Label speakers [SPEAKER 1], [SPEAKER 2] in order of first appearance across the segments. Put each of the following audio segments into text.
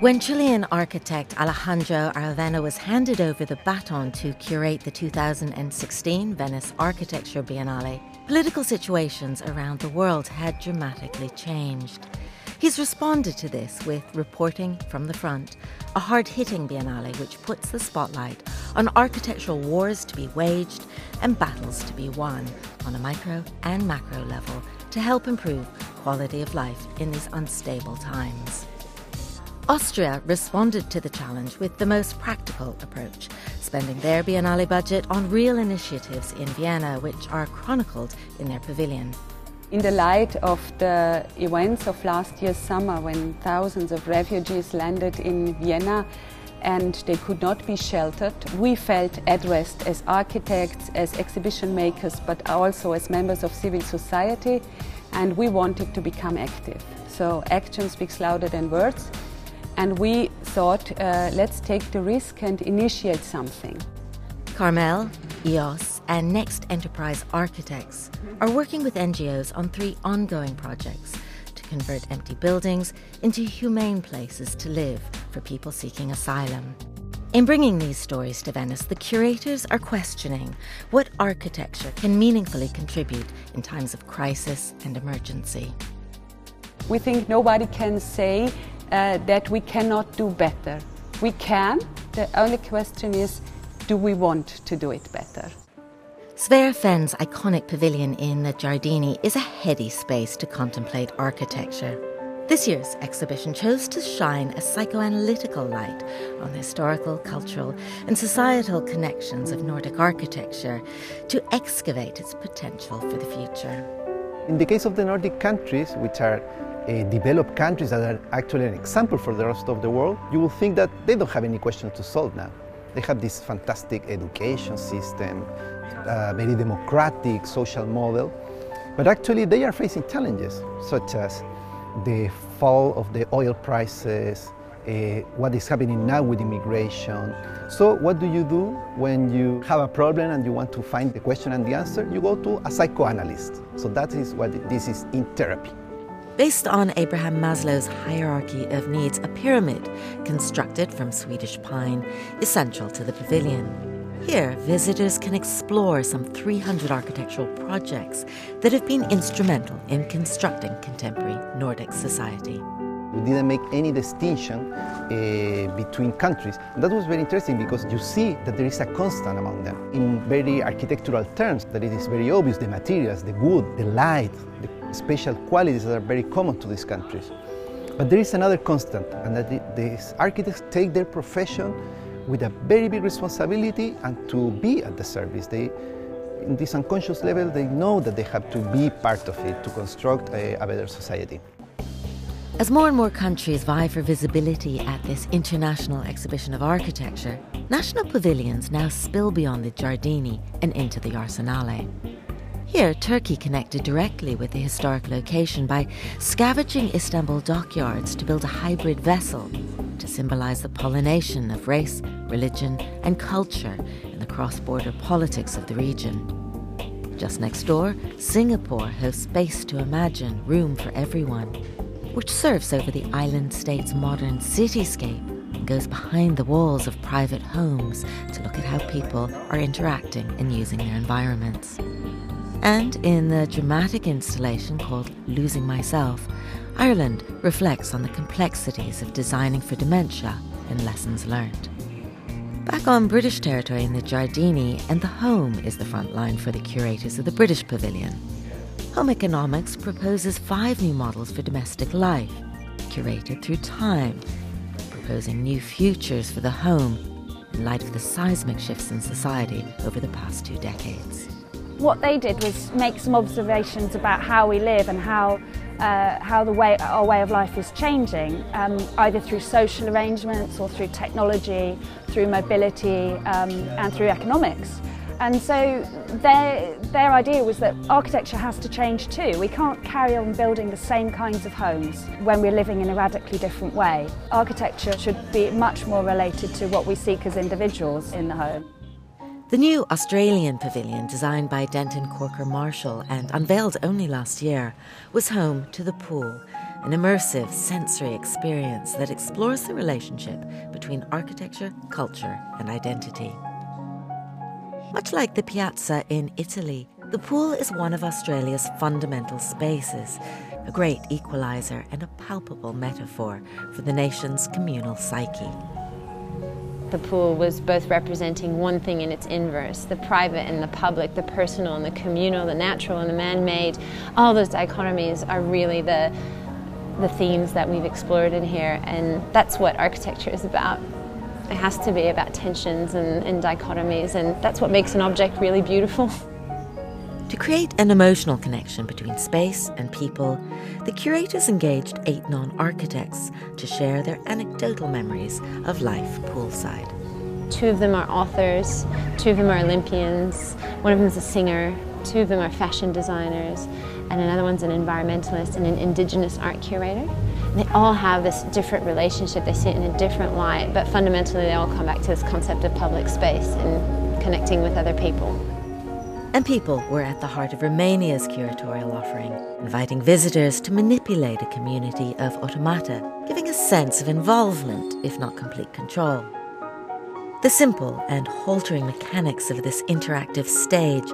[SPEAKER 1] When Chilean architect Alejandro Aravena was handed over the baton to curate the 2016 Venice Architecture Biennale, political situations around the world had dramatically changed. He's responded to this with Reporting from the Front, a hard hitting biennale which puts the spotlight on architectural wars to be waged and battles to be won on a micro and macro level to help improve quality of life in these unstable times. Austria responded to the challenge with the most practical approach, spending their Biennale budget on real initiatives in Vienna, which are chronicled in their pavilion.
[SPEAKER 2] In the light of the events of last year's summer, when thousands of refugees landed in Vienna and they could not be sheltered, we felt addressed as architects, as exhibition makers, but also as members of civil society, and we wanted to become active. So, action speaks louder than words and we thought, uh, let's take the risk and initiate something.
[SPEAKER 1] Caramel, EOOS, and Next Enterprise Architects are working with NGOs on three ongoing projects to convert empty buildings into humane places to live for people seeking asylum. In bringing these stories to Venice, the curators are questioning what architecture can meaningfully contribute in times of crisis and emergency.
[SPEAKER 2] We think nobody can say uh, that we cannot do better. We can. The only question is do we want to do it better?
[SPEAKER 1] Sverre Fehn's iconic pavilion in the Giardini is a heady space to contemplate architecture. This year's exhibition chose to shine a psychoanalytical light on the historical, cultural, and societal connections of Nordic architecture to excavate its potential for the future.
[SPEAKER 3] In the case of the Nordic countries, which are uh, developed countries that are actually an example for the rest of the world, you will think that they don't have any questions to solve now. They have this fantastic education system, uh, very democratic social model, but actually they are facing challenges such as the fall of the oil prices, uh, what is happening now with immigration. So what do you do when you have a problem and you want to find the question and the answer? You go to a psychoanalyst. So that is what this is in therapy.
[SPEAKER 1] Based on Abraham Maslow's hierarchy of needs, a pyramid constructed from Swedish pine is central to the pavilion. Here, visitors can explore some 300 architectural projects that have been instrumental in constructing contemporary Nordic society.
[SPEAKER 3] We didn't make any distinction uh, between countries. And that was very interesting because you see that there is a constant among them. In very architectural terms, that it is very obvious the materials, the wood, the light, the special qualities that are very common to these countries. But there is another constant, and that these architects take their profession with a very big responsibility and to be at the service. They, in this unconscious level, they know that they have to be part of it to construct a, a better society.
[SPEAKER 1] As more and more countries vie for visibility at this international exhibition of architecture, national pavilions now spill beyond the Giardini and into the Arsenale. Here, Turkey connected directly with the historic location by scavenging Istanbul dockyards to build a hybrid vessel to symbolize the pollination of race, religion, and culture in the cross border politics of the region. Just next door, Singapore hosts Space to Imagine Room for Everyone, which surfs over the island state's modern cityscape and goes behind the walls of private homes to look at how people are interacting and using their environments. And in the dramatic installation called Losing Myself, Ireland reflects on the complexities of designing for dementia and lessons learned. Back on British territory in the Giardini, and the home is the front line for the curators of the British Pavilion. Home Economics proposes five new models for domestic life, curated through time, proposing new futures for the home in light of the seismic shifts in society over the past two decades
[SPEAKER 4] what they did was make some observations about how we live and how uh, how the way our way of life is changing, um, either through social arrangements or through technology, through mobility, um, and through economics. And so their, their idea was that architecture has to change too. We can't carry on building the same kinds of homes when we're living in a radically different way. Architecture should be much more related to what we seek as individuals in the home.
[SPEAKER 1] The new Australian pavilion, designed by Denton Corker Marshall and unveiled only last year, was home to the pool, an immersive sensory experience that explores the relationship between architecture, culture, and identity. Much like the piazza in Italy, the pool is one of Australia's fundamental spaces, a great equaliser and a palpable metaphor for the nation's communal psyche.
[SPEAKER 5] The pool was both representing one thing in its inverse the private and the public, the personal and the communal, the natural and the man made. All those dichotomies are really the, the themes that we've explored in here, and that's what architecture is about. It has to be about tensions and, and dichotomies, and that's what makes an object really beautiful.
[SPEAKER 1] To create an emotional connection between space and people, the curators engaged eight non architects to share their anecdotal memories of life poolside.
[SPEAKER 5] Two of them are authors, two of them are Olympians, one of them is a singer, two of them are fashion designers, and another one's an environmentalist and an indigenous art curator. They all have this different relationship, they see it in a different light, but fundamentally they all come back to this concept of public space and connecting with other people.
[SPEAKER 1] And people were at the heart of Romania's curatorial offering, inviting visitors to manipulate a community of automata, giving a sense of involvement, if not complete control. The simple and haltering mechanics of this interactive stage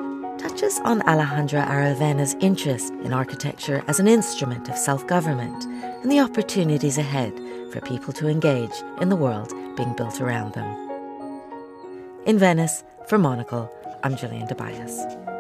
[SPEAKER 1] touches on Alejandro Aravena's interest in architecture as an instrument of self government and the opportunities ahead for people to engage in the world being built around them. In Venice, for Monocle, I'm Gillian DeBias.